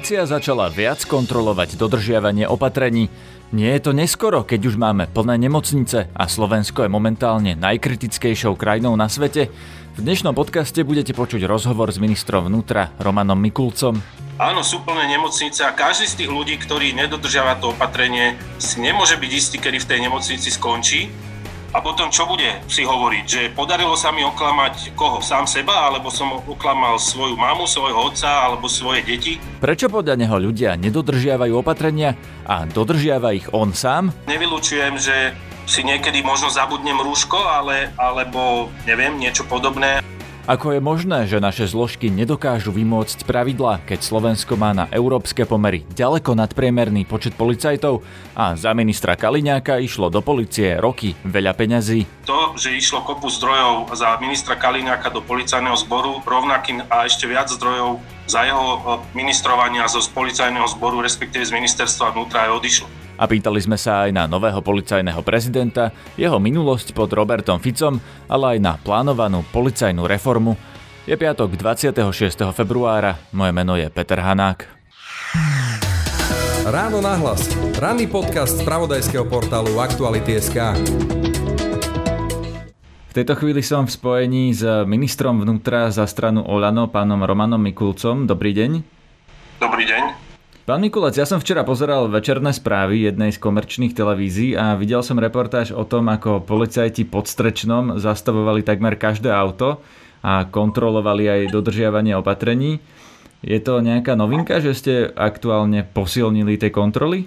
Polícia začala viac kontrolovať dodržiavanie opatrení. Nie je to neskoro, keď už máme plné nemocnice a Slovensko je momentálne najkritickejšou krajinou na svete. V dnešnom podcaste budete počuť rozhovor s ministrom vnútra Romanom Mikulcom. Áno, sú plné nemocnice a každý z tých ľudí, ktorý nedodržiava to opatrenie, si nemôže byť istý, kedy v tej nemocnici skončí a potom čo bude si hovoriť, že podarilo sa mi oklamať koho? Sám seba, alebo som oklamal svoju mamu, svojho otca, alebo svoje deti? Prečo podľa neho ľudia nedodržiavajú opatrenia a dodržiava ich on sám? Nevylučujem, že si niekedy možno zabudnem rúško, ale, alebo neviem, niečo podobné. Ako je možné, že naše zložky nedokážu vymôcť pravidla, keď Slovensko má na európske pomery ďaleko nadpriemerný počet policajtov a za ministra Kaliňáka išlo do policie roky veľa peňazí? To, že išlo kopu zdrojov za ministra Kaliňáka do policajného zboru, rovnakým a ešte viac zdrojov za jeho e, ministrovania zo policajného zboru, respektíve z ministerstva vnútra aj odišlo. A pýtali sme sa aj na nového policajného prezidenta, jeho minulosť pod Robertom Ficom, ale aj na plánovanú policajnú reformu. Je piatok 26. februára, moje meno je Peter Hanák. Ráno nahlas. Ranný podcast z pravodajského portálu Aktuality.sk. V tejto chvíli som v spojení s ministrom vnútra za stranu Olano, pánom Romanom Mikulcom. Dobrý deň. Dobrý deň. Pán Mikulec, ja som včera pozeral večerné správy jednej z komerčných televízií a videl som reportáž o tom, ako policajti pod Strečnom zastavovali takmer každé auto a kontrolovali aj dodržiavanie opatrení. Je to nejaká novinka, že ste aktuálne posilnili tie kontroly?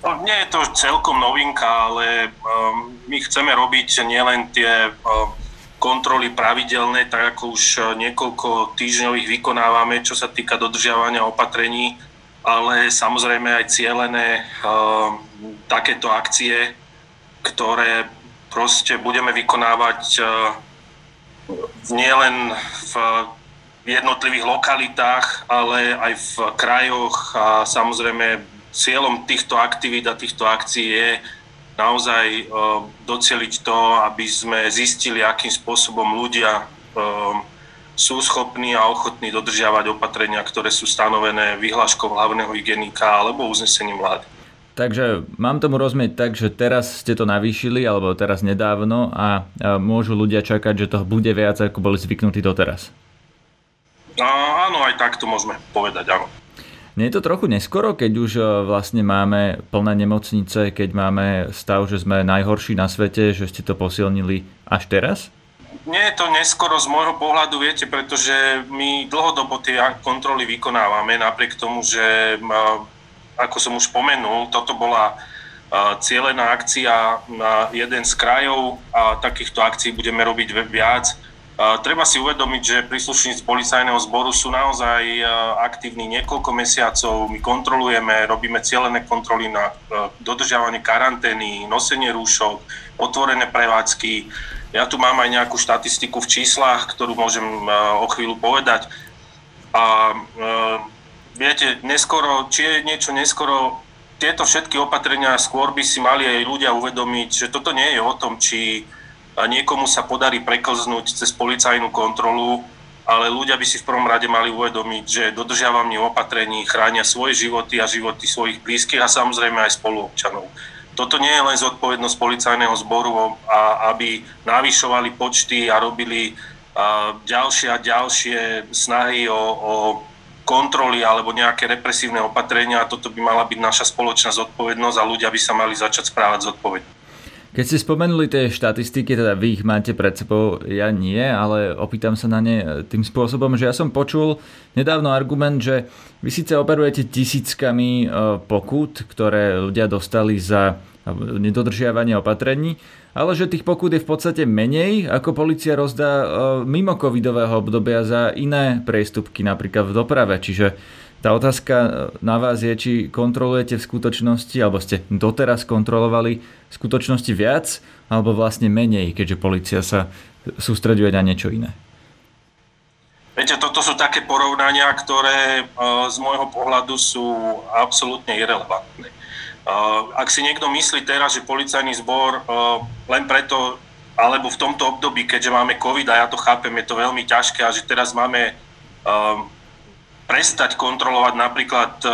No, nie je to celkom novinka, ale um, my chceme robiť nielen tie um, kontroly pravidelné, tak ako už niekoľko týždňov ich vykonávame, čo sa týka dodržiavania opatrení ale samozrejme aj cielené uh, takéto akcie, ktoré proste budeme vykonávať uh, nielen v jednotlivých lokalitách, ale aj v krajoch. A samozrejme cieľom týchto aktivít a týchto akcií je naozaj uh, doceliť to, aby sme zistili, akým spôsobom ľudia uh, sú schopní a ochotní dodržiavať opatrenia, ktoré sú stanovené vyhláškou hlavného hygienika alebo uznesením vlády. Takže mám tomu rozumieť tak, že teraz ste to navýšili, alebo teraz nedávno a môžu ľudia čakať, že toho bude viac, ako boli zvyknutí doteraz. No, áno, aj tak to môžeme povedať, áno. Nie je to trochu neskoro, keď už e, vlastne máme plné nemocnice, keď máme stav, že sme najhorší na svete, že ste to posilnili až teraz? Nie je to neskoro z môjho pohľadu, viete, pretože my dlhodobo tie kontroly vykonávame, napriek tomu, že ako som už spomenul, toto bola cielená akcia na jeden z krajov a takýchto akcií budeme robiť viac. Treba si uvedomiť, že príslušníci policajného zboru sú naozaj aktívni niekoľko mesiacov. My kontrolujeme, robíme cielené kontroly na dodržiavanie karantény, nosenie rúšok, otvorené prevádzky ja tu mám aj nejakú štatistiku v číslach, ktorú môžem e, o chvíľu povedať. A e, viete, neskoro, či je niečo neskoro, tieto všetky opatrenia skôr by si mali aj ľudia uvedomiť, že toto nie je o tom, či niekomu sa podarí preklznúť cez policajnú kontrolu, ale ľudia by si v prvom rade mali uvedomiť, že dodržiavanie opatrení chránia svoje životy a životy svojich blízkych a samozrejme aj spoluobčanov toto nie je len zodpovednosť policajného zboru, a, aby navyšovali počty a robili a, ďalšie a ďalšie snahy o, o kontroly alebo nejaké represívne opatrenia. Toto by mala byť naša spoločná zodpovednosť a ľudia by sa mali začať správať zodpovedne. Keď ste spomenuli tie štatistiky, teda vy ich máte pred sebou, ja nie, ale opýtam sa na ne tým spôsobom, že ja som počul nedávno argument, že vy síce operujete tisíckami e, pokút, ktoré ľudia dostali za nedodržiavanie opatrení, ale že tých pokút je v podstate menej, ako policia rozdá e, mimo covidového obdobia za iné priestupky, napríklad v doprave. Čiže tá otázka e, na vás je, či kontrolujete v skutočnosti, alebo ste doteraz kontrolovali v skutočnosti viac, alebo vlastne menej, keďže policia sa sústreďuje na niečo iné. Viete, toto sú také porovnania, ktoré e, z môjho pohľadu sú absolútne irrelevantné. E, ak si niekto myslí teraz, že policajný zbor len preto, alebo v tomto období, keďže máme COVID, a ja to chápem, je to veľmi ťažké, a že teraz máme prestať kontrolovať napríklad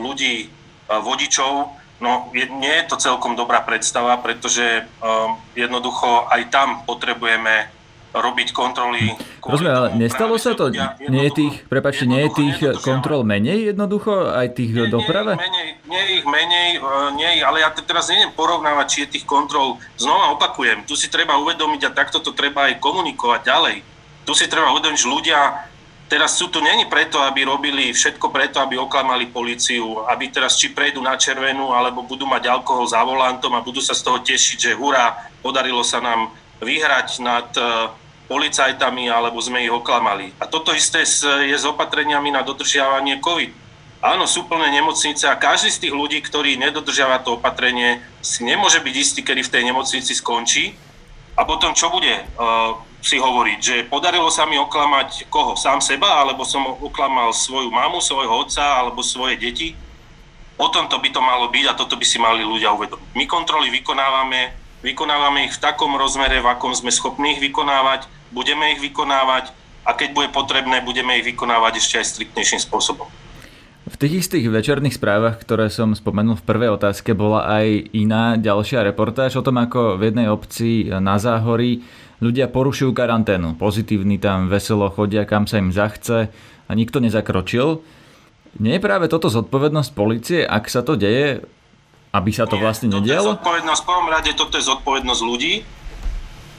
ľudí, vodičov, No, je, nie je to celkom dobrá predstava, pretože um, jednoducho aj tam potrebujeme robiť kontroly. Rozumiem, ale nestalo sa to? Nie je tých, prepačte, nie je tých kontrol menej jednoducho, aj tých nie, doprave? Nie, menej, nie ich menej, uh, nie ale ja teraz neviem porovnávať, či je tých kontrol, znova opakujem, tu si treba uvedomiť a takto to treba aj komunikovať ďalej. Tu si treba uvedomiť, že ľudia Teraz sú tu není preto, aby robili všetko preto, aby oklamali policiu, aby teraz či prejdú na červenú, alebo budú mať alkohol za volantom a budú sa z toho tešiť, že hurá, podarilo sa nám vyhrať nad uh, policajtami, alebo sme ich oklamali. A toto isté je s opatreniami na dodržiavanie COVID. Áno, sú plné nemocnice a každý z tých ľudí, ktorý nedodržiava to opatrenie, si nemôže byť istý, kedy v tej nemocnici skončí. A potom čo bude? Si hovoriť, že podarilo sa mi oklamať koho? Sám seba, alebo som oklamal svoju mamu, svojho otca, alebo svoje deti? O tomto by to malo byť a toto by si mali ľudia uvedomiť. My kontroly vykonávame, vykonávame ich v takom rozmere, v akom sme schopní ich vykonávať, budeme ich vykonávať a keď bude potrebné, budeme ich vykonávať ešte aj striktnejším spôsobom. V tých istých večerných správach, ktoré som spomenul v prvej otázke, bola aj iná ďalšia reportáž o tom, ako v jednej obci na Záhorí ľudia porušujú karanténu. Pozitívni tam veselo chodia, kam sa im zachce a nikto nezakročil. Nie je práve toto zodpovednosť policie, ak sa to deje, aby sa to Nie, vlastne nedialo? Zodpovednosť, v prvom rade toto je zodpovednosť ľudí.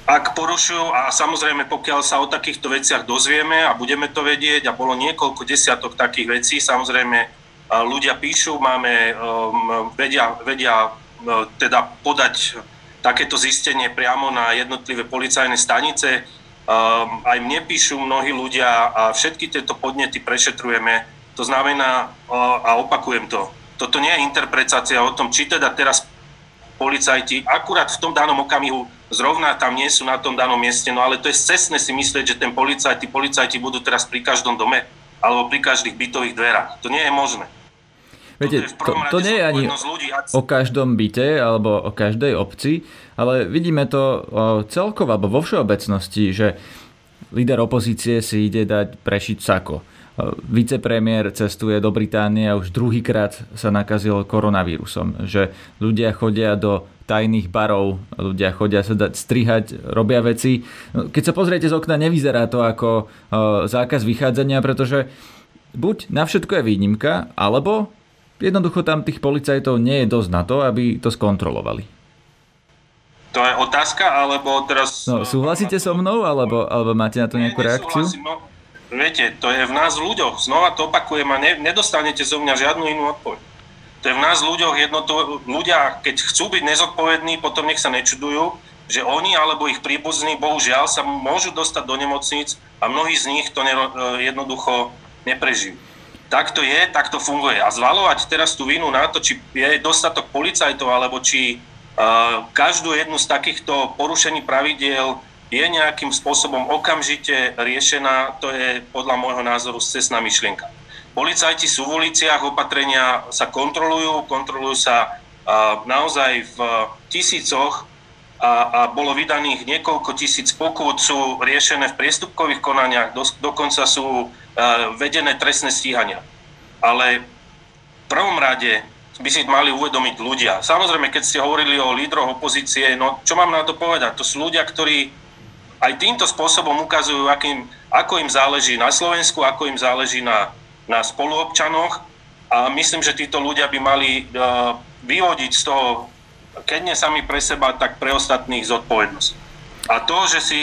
Ak porušujú, a samozrejme pokiaľ sa o takýchto veciach dozvieme a budeme to vedieť, a bolo niekoľko desiatok takých vecí, samozrejme ľudia píšu, máme, um, vedia, vedia uh, teda podať takéto zistenie priamo na jednotlivé policajné stanice. Um, aj mne píšu mnohí ľudia a všetky tieto podnety prešetrujeme. To znamená, uh, a opakujem to, toto nie je interpretácia o tom, či teda teraz policajti akurát v tom danom okamihu zrovna tam nie sú na tom danom mieste, no ale to je cestné si myslieť, že ten policajti, policajti budú teraz pri každom dome alebo pri každých bytových dverách. To nie je možné. Viete, to, to nie je ani o každom byte alebo o každej obci, ale vidíme to celkovo alebo vo všeobecnosti, že líder opozície si ide dať prešiť sako. Vicepremiér cestuje do Británie a už druhýkrát sa nakazil koronavírusom. Že ľudia chodia do tajných barov, ľudia chodia sa dať strihať, robia veci. No, keď sa pozriete z okna, nevyzerá to ako zákaz vychádzania, pretože buď na všetko je výnimka, alebo Jednoducho tam tých policajtov nie je dosť na to, aby to skontrolovali. To je otázka, alebo teraz... No, súhlasíte so mnou, alebo, alebo máte na to nejakú reakciu? No, viete, to je v nás ľuďoch. Znova to opakujem a ne, nedostanete zo mňa žiadnu inú odpoveď. To je v nás ľuďoch jednoto, ľudia, keď chcú byť nezodpovední, potom nech sa nečudujú, že oni alebo ich príbuzní, bohužiaľ, sa môžu dostať do nemocníc a mnohí z nich to ne, jednoducho neprežijú tak to je, tak to funguje. A zvalovať teraz tú vinu na to, či je dostatok policajtov, alebo či uh, každú jednu z takýchto porušení pravidiel je nejakým spôsobom okamžite riešená, to je podľa môjho názoru cestná myšlienka. Policajti sú v uliciach, opatrenia sa kontrolujú, kontrolujú sa uh, naozaj v tisícoch a, a bolo vydaných niekoľko tisíc pokút, sú riešené v priestupkových konaniach, do, dokonca sú vedené trestné stíhania. Ale v prvom rade by si mali uvedomiť ľudia. Samozrejme, keď ste hovorili o lídroch opozície, no čo mám na to povedať? To sú ľudia, ktorí aj týmto spôsobom ukazujú, akým, ako im záleží na Slovensku, ako im záleží na, na spoluobčanoch a myslím, že títo ľudia by mali uh, vyvodiť z toho, keď nie sami pre seba, tak pre ostatných zodpovednosť. A to, že si,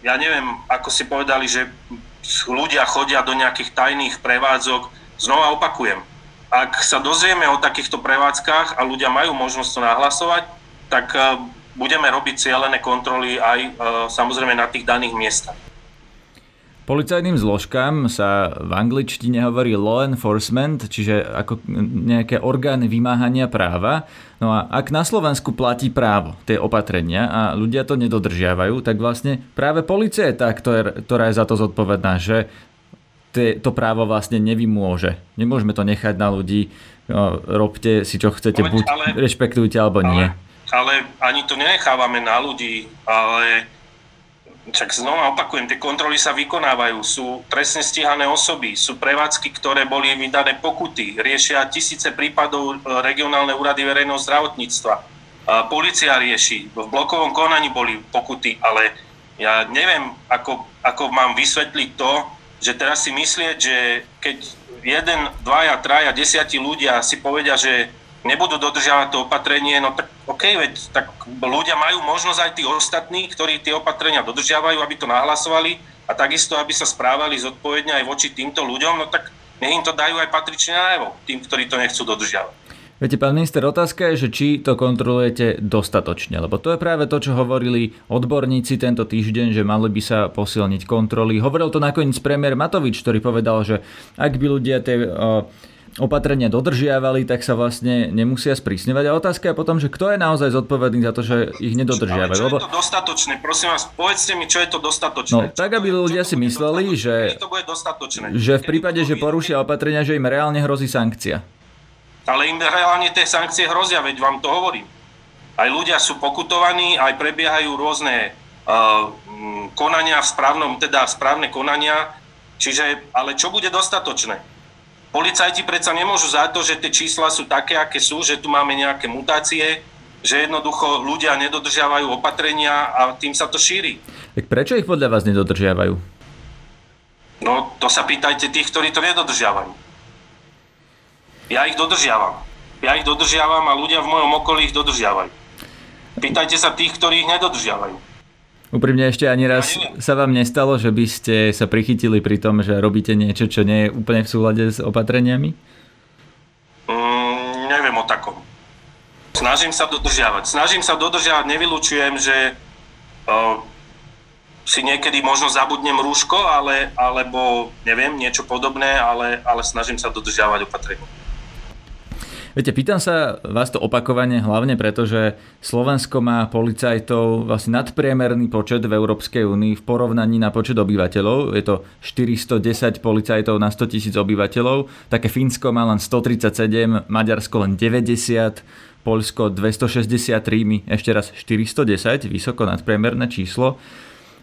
ja neviem, ako si povedali, že ľudia chodia do nejakých tajných prevádzok. Znova opakujem, ak sa dozvieme o takýchto prevádzkach a ľudia majú možnosť to nahlasovať, tak e, budeme robiť cieľené kontroly aj e, samozrejme na tých daných miestach. Policajným zložkám sa v angličtine hovorí law enforcement, čiže ako nejaké orgány vymáhania práva. No a ak na Slovensku platí právo, tie opatrenia a ľudia to nedodržiavajú, tak vlastne práve policia je tá, ktorá je za to zodpovedná, že to právo vlastne nevymôže. Nemôžeme to nechať na ľudí, no, robte si čo chcete, buď ale, rešpektujte alebo ale, nie. Ale ani to nenechávame na ľudí, ale však znova opakujem, tie kontroly sa vykonávajú, sú trestne stíhané osoby, sú prevádzky, ktoré boli vydané pokuty, riešia tisíce prípadov e, regionálne úrady verejného zdravotníctva. A policia rieši, v blokovom konaní boli pokuty, ale ja neviem, ako, ako mám vysvetliť to, že teraz si myslieť, že keď jeden, dvaja, traja, desiatí ľudia si povedia, že nebudú dodržiavať to opatrenie, no tak OK, veď tak ľudia majú možnosť aj tí ostatní, ktorí tie opatrenia dodržiavajú, aby to nahlasovali a takisto, aby sa správali zodpovedne aj voči týmto ľuďom, no tak nech im to dajú aj patrične najevo, tým, ktorí to nechcú dodržiavať. Viete, pán minister, otázka je, že či to kontrolujete dostatočne, lebo to je práve to, čo hovorili odborníci tento týždeň, že mali by sa posilniť kontroly. Hovoril to nakoniec premiér Matovič, ktorý povedal, že ak by ľudia tie opatrenia dodržiavali, tak sa vlastne nemusia sprísňovať. A otázka je potom, že kto je naozaj zodpovedný za to, že ich nedodržiavajú. Ale čo je to dostatočné? Prosím vás, povedzte mi, čo je to dostatočné. No, tak, aby ľudia si mysleli, že, to bude dostatočné? že v prípade, že porušia opatrenia, že im reálne hrozí sankcia. Ale im reálne tie sankcie hrozia, veď vám to hovorím. Aj ľudia sú pokutovaní, aj prebiehajú rôzne uh, konania v správnom, teda správne konania, čiže, ale čo bude dostatočné? Policajti predsa nemôžu za to, že tie čísla sú také, aké sú, že tu máme nejaké mutácie, že jednoducho ľudia nedodržiavajú opatrenia a tým sa to šíri. Tak prečo ich podľa vás nedodržiavajú? No, to sa pýtajte tých, ktorí to nedodržiavajú. Ja ich dodržiavam. Ja ich dodržiavam a ľudia v mojom okolí ich dodržiavajú. Pýtajte sa tých, ktorí ich nedodržiavajú. Úprimne ešte ani raz sa vám nestalo, že by ste sa prichytili pri tom, že robíte niečo, čo nie je úplne v súlade s opatreniami? Mm, neviem o takom. Snažím sa dodržiavať. Snažím sa dodržiavať, nevylučujem, že uh, si niekedy možno zabudnem rúško, ale, alebo neviem, niečo podobné, ale, ale snažím sa dodržiavať opatrenia. Viete, pýtam sa vás to opakovane hlavne preto, že Slovensko má policajtov vlastne nadpriemerný počet v Európskej únii v porovnaní na počet obyvateľov. Je to 410 policajtov na 100 tisíc obyvateľov. Také Fínsko má len 137, Maďarsko len 90, Poľsko 263, my ešte raz 410, vysoko nadpriemerné číslo.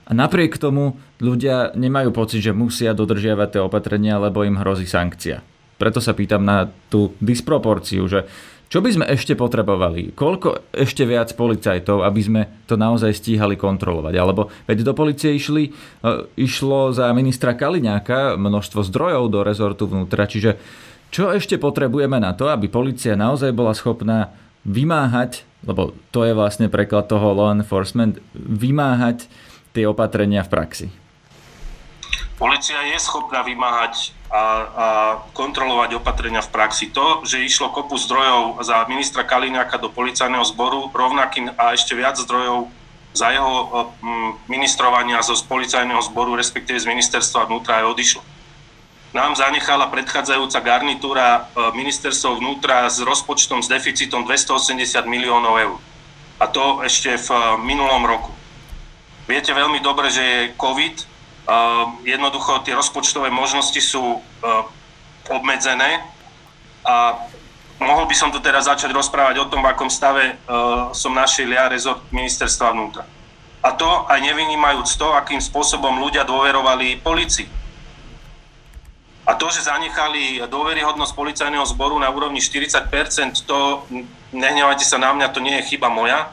A napriek tomu ľudia nemajú pocit, že musia dodržiavať tie opatrenia, lebo im hrozí sankcia. Preto sa pýtam na tú disproporciu, že čo by sme ešte potrebovali? Koľko ešte viac policajtov, aby sme to naozaj stíhali kontrolovať? Alebo veď do policie išli, e, išlo za ministra Kaliňáka množstvo zdrojov do rezortu vnútra, čiže čo ešte potrebujeme na to, aby policia naozaj bola schopná vymáhať, lebo to je vlastne preklad toho law enforcement, vymáhať tie opatrenia v praxi? Polícia je schopná vymáhať a, a kontrolovať opatrenia v praxi. To, že išlo kopu zdrojov za ministra Kaliňáka do policajného zboru, rovnakým a ešte viac zdrojov za jeho ministrovania zo policajného zboru, respektíve z ministerstva vnútra aj odišlo. Nám zanechala predchádzajúca garnitúra e, ministerstvo vnútra s rozpočtom s deficitom 280 miliónov eur. A to ešte v e, minulom roku. Viete veľmi dobre, že je COVID, jednoducho tie rozpočtové možnosti sú ehm, obmedzené a mohol by som tu teraz začať rozprávať o tom, v akom stave ehm, som našiel ja rezort ministerstva vnútra. A to aj nevynímajúc to, akým spôsobom ľudia dôverovali policii. A to, že zanechali dôveryhodnosť policajného zboru na úrovni 40%, to, nehnevajte sa na mňa, to nie je chyba moja,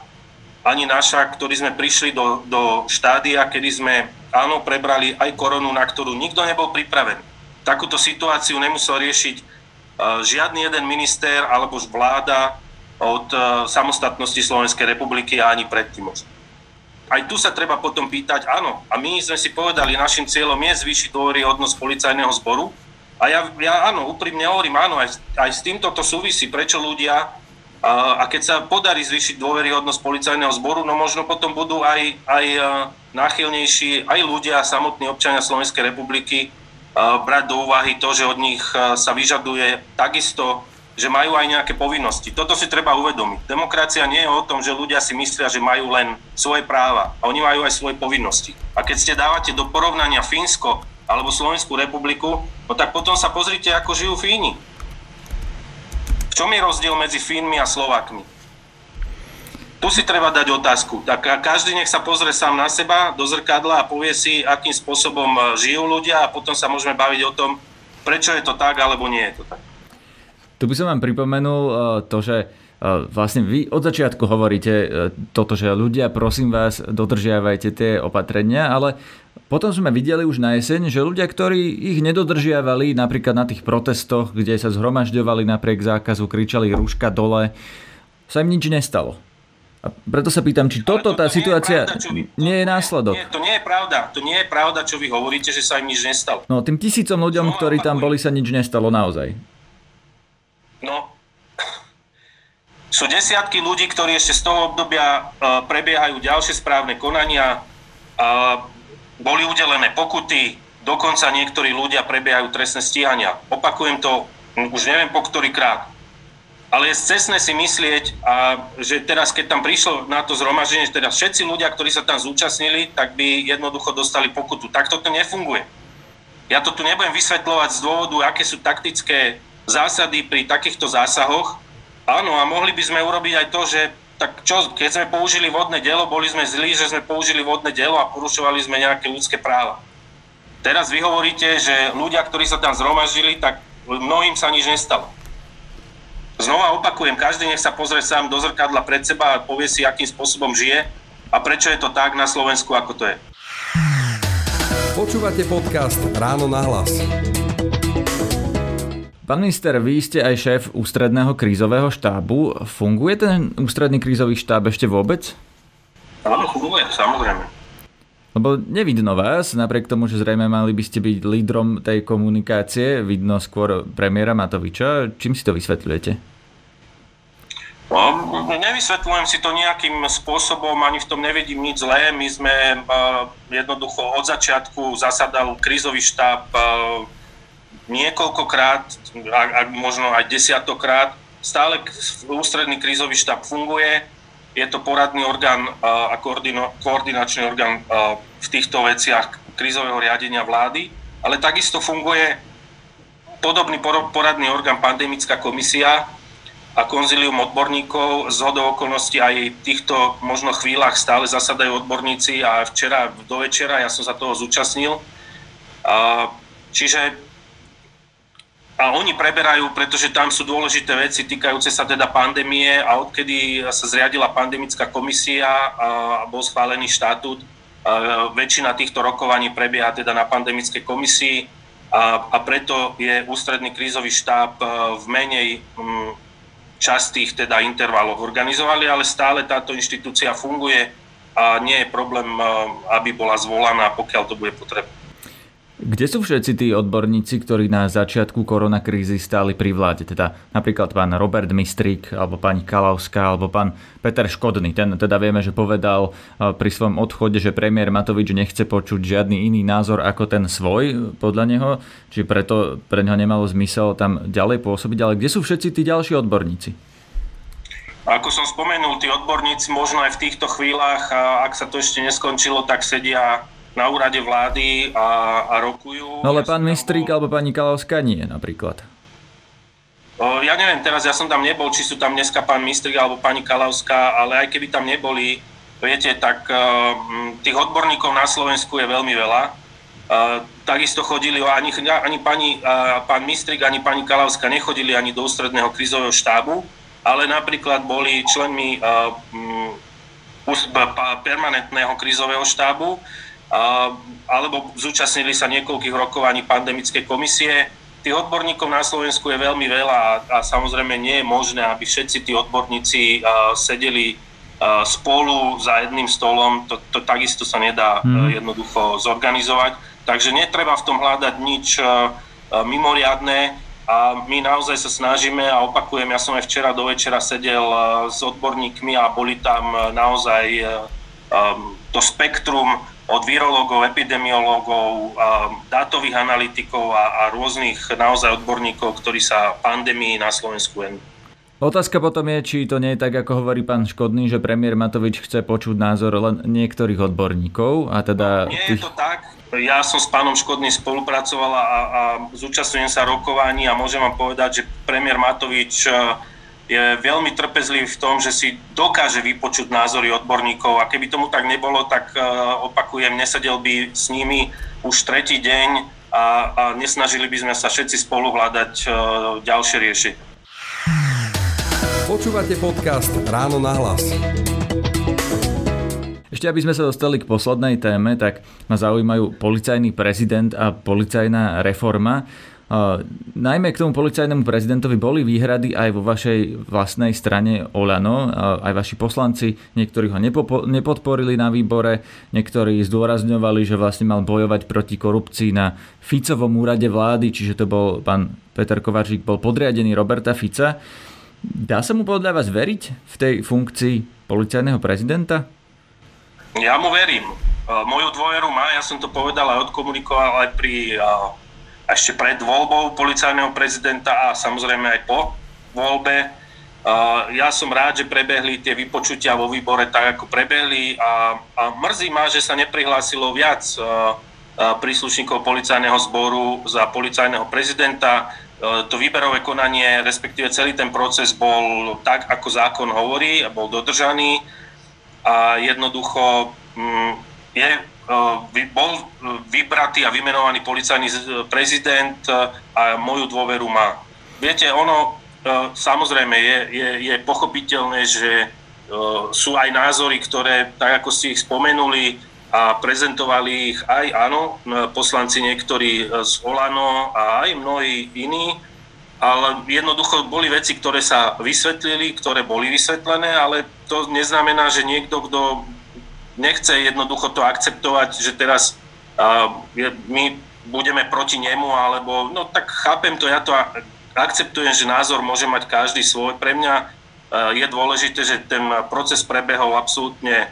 ani naša, ktorí sme prišli do, do štádia, kedy sme áno, prebrali aj koronu, na ktorú nikto nebol pripravený. Takúto situáciu nemusel riešiť uh, žiadny jeden minister alebo vláda od uh, samostatnosti Slovenskej republiky a ani predtým. Aj tu sa treba potom pýtať, áno, a my sme si povedali, našim cieľom je zvýšiť dôveryhodnosť policajného zboru. A ja, ja áno, úprimne hovorím, áno, aj, aj s týmto to súvisí, prečo ľudia a keď sa podarí zvýšiť dôveryhodnosť policajného zboru, no možno potom budú aj, aj náchylnejší aj ľudia, samotní občania Slovenskej republiky brať do úvahy to, že od nich sa vyžaduje takisto, že majú aj nejaké povinnosti. Toto si treba uvedomiť. Demokracia nie je o tom, že ľudia si myslia, že majú len svoje práva. A oni majú aj svoje povinnosti. A keď ste dávate do porovnania Fínsko alebo Slovenskú republiku, no tak potom sa pozrite, ako žijú Fíni. V čom je rozdiel medzi Fínmi a Slovákmi? tu si treba dať otázku. Tak každý nech sa pozrie sám na seba do zrkadla a povie si, akým spôsobom e, žijú ľudia a potom sa môžeme baviť o tom, prečo je to tak, alebo nie je to tak. Tu by som vám pripomenul e, to, že e, vlastne vy od začiatku hovoríte toto, že ľudia, prosím vás, dodržiavajte tie opatrenia, ale potom sme videli už na jeseň, že ľudia, ktorí ich nedodržiavali, napríklad na tých protestoch, kde sa zhromažďovali napriek zákazu, kričali rúška dole, sa im nič nestalo. A preto sa pýtam, či toto, tá situácia nie je, pravda, vy, nie je následok. Nie, to nie je pravda. To nie je pravda, čo vy hovoríte, že sa im nič nestalo. No, tým tisícom ľuďom, no, ktorí tam boli, sa nič nestalo naozaj. No, sú desiatky ľudí, ktorí ešte z toho obdobia uh, prebiehajú ďalšie správne konania, uh, boli udelené pokuty, dokonca niektorí ľudia prebiehajú trestné stíhania. Opakujem to už neviem po ktorý krát ale je cestné si myslieť, a že teraz, keď tam prišlo na to zhromaždenie, že teda všetci ľudia, ktorí sa tam zúčastnili, tak by jednoducho dostali pokutu. Tak toto nefunguje. Ja to tu nebudem vysvetľovať z dôvodu, aké sú taktické zásady pri takýchto zásahoch. Áno, a mohli by sme urobiť aj to, že tak čo, keď sme použili vodné dielo, boli sme zlí, že sme použili vodné dielo a porušovali sme nejaké ľudské práva. Teraz vy hovoríte, že ľudia, ktorí sa tam zhromaždili, tak mnohým sa nič nestalo. Znova opakujem, každý nech sa pozrie sám do zrkadla pred seba a povie si, akým spôsobom žije a prečo je to tak na Slovensku, ako to je. Počúvate podcast Ráno na hlas. Pán minister, vy ste aj šéf ústredného krízového štábu. Funguje ten ústredný krízový štáb ešte vôbec? Áno, funguje, samozrejme. Lebo nevidno vás, napriek tomu, že zrejme mali by ste byť lídrom tej komunikácie, vidno skôr premiéra Matoviča. Čím si to vysvetľujete? No, nevysvetľujem si to nejakým spôsobom, ani v tom nevidím nič zlé. My sme uh, jednoducho od začiatku zasadal krízový štáb uh, niekoľkokrát, ak, ak možno aj desiatokrát. Stále ústredný krízový štáb funguje je to poradný orgán a koordino, koordinačný orgán v týchto veciach krízového riadenia vlády, ale takisto funguje podobný poradný orgán pandemická komisia a konzilium odborníkov. Z hodou okolností aj v týchto možno chvíľach stále zasadajú odborníci a včera do večera ja som sa toho zúčastnil. Čiže a oni preberajú, pretože tam sú dôležité veci týkajúce sa teda pandémie a odkedy sa zriadila pandemická komisia a bol schválený štatút, väčšina týchto rokovaní prebieha teda na pandemickej komisii a, a preto je ústredný krízový štáb v menej častých teda intervaloch organizovali, ale stále táto inštitúcia funguje a nie je problém, aby bola zvolaná, pokiaľ to bude potrebné. Kde sú všetci tí odborníci, ktorí na začiatku koronakrízy stáli pri vláde? Teda napríklad pán Robert Mistrík, alebo pani Kalavská, alebo pán Peter Škodný. Ten teda vieme, že povedal eh, pri svojom odchode, že premiér Matovič nechce počuť žiadny iný názor ako ten svoj, podľa neho. Či preto pre neho nemalo zmysel tam ďalej pôsobiť. Ale kde sú všetci tí ďalší odborníci? Ako som spomenul, tí odborníci možno aj v týchto chvíľach, ak sa to ešte neskončilo, tak sedia na úrade vlády a, a rokujú. No ale pán Mistrík alebo pani Kalavská nie napríklad. O, ja neviem, teraz ja som tam nebol, či sú tam dneska pán Mistrík alebo pani Kalavská, ale aj keby tam neboli, viete, tak uh, tých odborníkov na Slovensku je veľmi veľa. Uh, takisto chodili, ani, ani pani, pán Mistrik, ani pani Kalavská nechodili ani do ústredného krizového štábu, ale napríklad boli členmi um, permanentného krizového štábu, alebo zúčastnili sa niekoľkých rokovaní pandemickej komisie. Tých odborníkov na Slovensku je veľmi veľa a, a samozrejme nie je možné, aby všetci tí odborníci uh, sedeli uh, spolu za jedným stolom. To, to takisto sa nedá hmm. jednoducho zorganizovať. Takže netreba v tom hľadať nič uh, mimoriadné a my naozaj sa snažíme a opakujem, ja som aj včera do večera sedel s odborníkmi a boli tam naozaj um, to spektrum od virológov, epidemiológov, dátových analytikov a, a rôznych naozaj odborníkov, ktorí sa pandémii na Slovensku venujú. Otázka potom je, či to nie je tak, ako hovorí pán Škodný, že premiér Matovič chce počuť názor len niektorých odborníkov a teda... No, nie tých... je to tak. Ja som s pánom Škodným spolupracovala a, a zúčastňujem sa rokovaní a môžem vám povedať, že premiér Matovič je veľmi trpezlivý v tom, že si dokáže vypočuť názory odborníkov a keby tomu tak nebolo, tak opakujem, nesedel by s nimi už tretí deň a, a nesnažili by sme sa všetci spolu hľadať ďalšie riešenie. Počúvate podcast Ráno na hlas. Ešte aby sme sa dostali k poslednej téme, tak ma zaujímajú policajný prezident a policajná reforma. Najmä k tomu policajnému prezidentovi boli výhrady aj vo vašej vlastnej strane Olano. aj vaši poslanci, niektorí ho nepodporili na výbore, niektorí zdôrazňovali, že vlastne mal bojovať proti korupcii na Ficovom úrade vlády, čiže to bol pán Peter Kovačík, bol podriadený Roberta Fica. Dá sa mu podľa vás veriť v tej funkcii policajného prezidenta? Ja mu verím. E, moju dôveru má, ja som to povedal aj odkomunikoval aj pri ešte pred voľbou policajného prezidenta a samozrejme aj po voľbe. Ja som rád, že prebehli tie vypočutia vo výbore tak, ako prebehli a, a mrzí ma, že sa neprihlásilo viac príslušníkov policajného zboru za policajného prezidenta. To výberové konanie, respektíve celý ten proces bol tak, ako zákon hovorí a bol dodržaný a jednoducho mm, je, e, bol vybratý a vymenovaný policajný prezident e, a moju dôveru má. Viete, ono e, samozrejme je, je, je pochopiteľné, že sú aj názory, ktoré, tak ako ste ich spomenuli, a prezentovali ich aj, áno, poslanci niektorí z Olano a aj mnohí iní, ale jednoducho boli veci, ktoré sa vysvetlili, ktoré boli vysvetlené, ale to neznamená, že niekto, kto nechce jednoducho to akceptovať, že teraz uh, my budeme proti nemu, alebo no tak chápem to, ja to akceptujem, že názor môže mať každý svoj. Pre mňa uh, je dôležité, že ten proces prebehol absolútne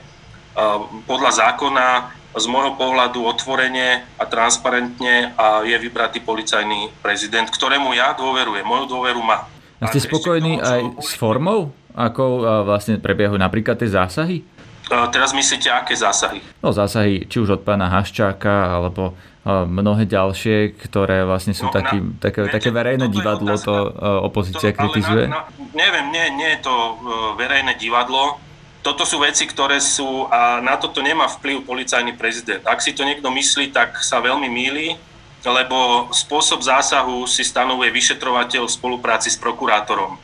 uh, podľa zákona, z môjho pohľadu otvorene a transparentne a je vybratý policajný prezident, ktorému ja dôverujem, moju dôveru má. A ste spokojní aj s formou, ako vlastne prebiehajú napríklad tie zásahy? Teraz myslíte, aké zásahy? No zásahy, či už od pána Haščáka, alebo mnohé ďalšie, ktoré vlastne sú no, taký, na, také, viete, také verejné divadlo, to opozícia to, kritizuje? Na, na, neviem, nie, nie je to e, verejné divadlo toto sú veci, ktoré sú a na toto nemá vplyv policajný prezident. Ak si to niekto myslí, tak sa veľmi míli, lebo spôsob zásahu si stanovuje vyšetrovateľ v spolupráci s prokurátorom.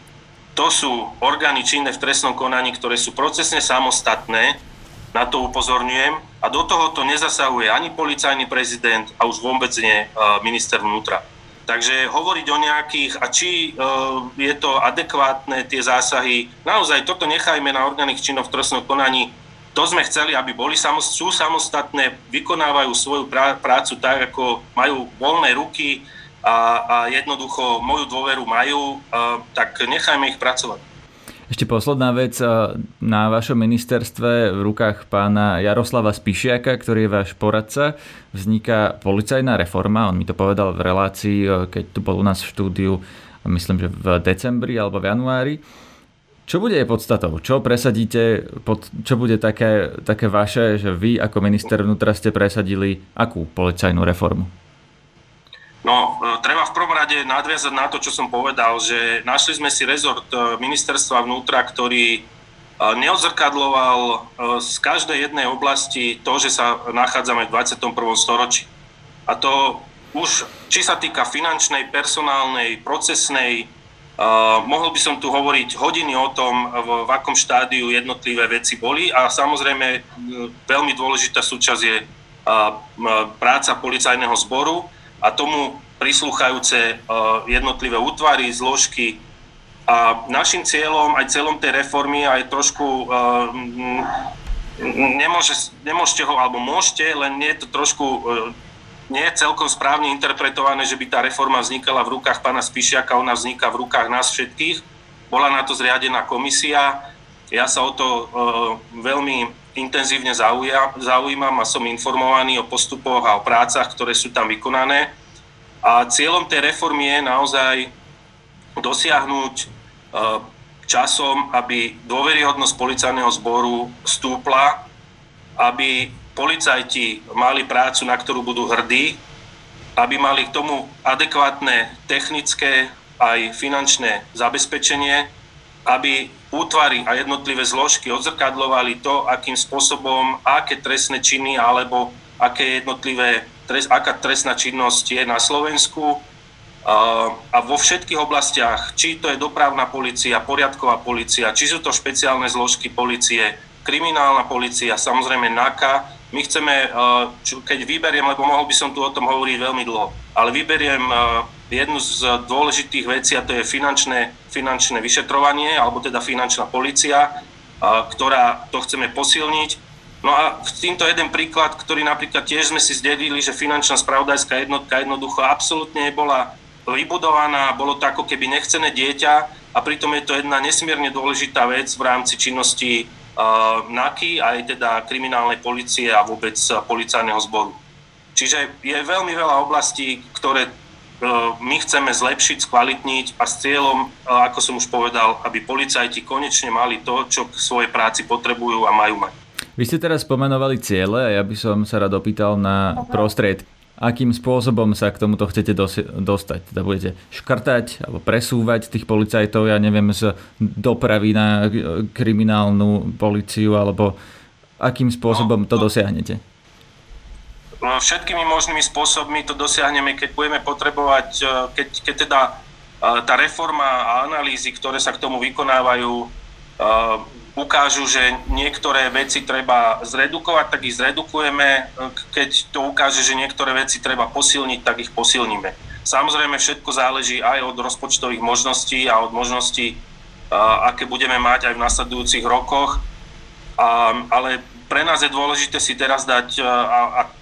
To sú orgány činné v trestnom konaní, ktoré sú procesne samostatné, na to upozorňujem, a do tohoto nezasahuje ani policajný prezident a už vôbec nie minister vnútra. Takže hovoriť o nejakých, a či uh, je to adekvátne tie zásahy, naozaj toto nechajme na orgánych činov v trestnom konaní. To sme chceli, aby boli sú samostatné, vykonávajú svoju prácu tak, ako majú voľné ruky a, a jednoducho moju dôveru majú, uh, tak nechajme ich pracovať. Ešte posledná vec. Na vašom ministerstve v rukách pána Jaroslava Spišiaka, ktorý je váš poradca, vzniká policajná reforma. On mi to povedal v relácii, keď tu bol u nás v štúdiu, myslím, že v decembri alebo v januári. Čo bude jej podstatou? Čo presadíte? Pod, čo bude také, také vaše, že vy ako minister vnútra ste presadili akú policajnú reformu? No, e, treba v prvom rade nadviazať na to, čo som povedal, že našli sme si rezort e, ministerstva vnútra, ktorý e, neodzrkadloval z každej jednej oblasti to, že sa nachádzame v 21. storočí. A to už, či sa týka finančnej, personálnej, procesnej, mohol by som tu hovoriť hodiny o tom, v, akom štádiu jednotlivé veci boli a samozrejme veľmi dôležitá súčasť je práca policajného zboru, a tomu prislúchajúce e, jednotlivé útvary, zložky. A našim cieľom aj celom tej reformy aj trošku e, nemôže, nemôžete ho, alebo môžete, len nie je to trošku e, nie je celkom správne interpretované, že by tá reforma vznikala v rukách pána Spišiaka, ona vzniká v rukách nás všetkých. Bola na to zriadená komisia, ja sa o to uh, veľmi intenzívne zaujímam a som informovaný o postupoch a o prácach, ktoré sú tam vykonané. A cieľom tej reformy je naozaj dosiahnuť e, časom, aby dôveryhodnosť policajného zboru stúpla, aby policajti mali prácu, na ktorú budú hrdí, aby mali k tomu adekvátne technické aj finančné zabezpečenie, aby útvary a jednotlivé zložky odzrkadlovali to, akým spôsobom, aké trestné činy alebo aké jednotlivé, aká trestná činnosť je na Slovensku. A vo všetkých oblastiach, či to je dopravná policia, poriadková policia, či sú to špeciálne zložky policie, kriminálna policia, samozrejme NAKA, my chceme, keď vyberiem, lebo mohol by som tu o tom hovoriť veľmi dlho, ale vyberiem jednu z dôležitých vecí a to je finančné, finančné vyšetrovanie, alebo teda finančná policia, ktorá to chceme posilniť. No a týmto jeden príklad, ktorý napríklad tiež sme si zdedili, že finančná spravodajská jednotka jednoducho absolútne nebola vybudovaná, bolo to ako keby nechcené dieťa a pritom je to jedna nesmierne dôležitá vec v rámci činnosti NAKY, aj teda kriminálnej policie a vôbec policajného zboru. Čiže je veľmi veľa oblastí, ktoré E, my chceme zlepšiť, skvalitniť a s cieľom, e, ako som už povedal, aby policajti konečne mali to, čo k svojej práci potrebujú a majú mať. Vy ste teraz spomenovali ciele a ja by som sa rád opýtal na prostried. Akým spôsobom sa k tomuto chcete dos- dostať? Teda budete škrtať alebo presúvať tých policajtov, ja neviem, z dopravy na kriminálnu policiu alebo akým spôsobom to dosiahnete? No, všetkými možnými spôsobmi to dosiahneme, keď budeme potrebovať, e, keď, keď teda e, tá reforma a analýzy, ktoré sa k tomu vykonávajú, e, ukážu, že niektoré veci treba zredukovať, tak ich zredukujeme. Keď to ukáže, že niektoré veci treba posilniť, tak ich posilníme. Samozrejme, všetko záleží aj od rozpočtových možností a od možností, aké budeme mať aj v nasledujúcich rokoch. Ale pre nás je dôležité si teraz dať,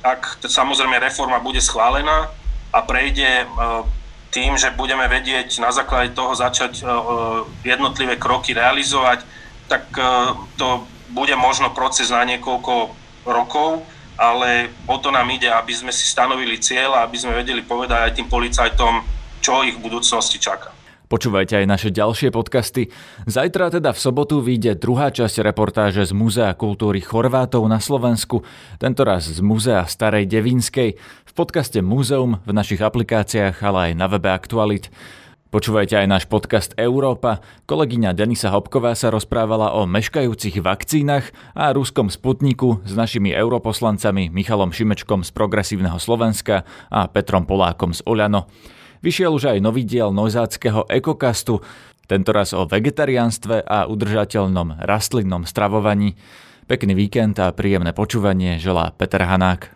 ak, samozrejme reforma bude schválená a prejde tým, že budeme vedieť na základe toho začať jednotlivé kroky realizovať, tak to bude možno proces na niekoľko rokov, ale o to nám ide, aby sme si stanovili cieľ a aby sme vedeli povedať aj tým policajtom, čo ich v budúcnosti čaká. Počúvajte aj naše ďalšie podcasty. Zajtra teda v sobotu vyjde druhá časť reportáže z Múzea kultúry Chorvátov na Slovensku, tentoraz z Múzea Starej Devinskej, v podcaste Múzeum, v našich aplikáciách, ale aj na webe Aktualit. Počúvajte aj náš podcast Európa. Kolegyňa Denisa Hopková sa rozprávala o meškajúcich vakcínach a ruskom sputniku s našimi europoslancami Michalom Šimečkom z Progresívneho Slovenska a Petrom Polákom z Oľano. Vyšiel už aj nový diel Nojzáckého ekokastu, tentoraz o vegetariánstve a udržateľnom rastlinnom stravovaní. Pekný víkend a príjemné počúvanie želá Peter Hanák.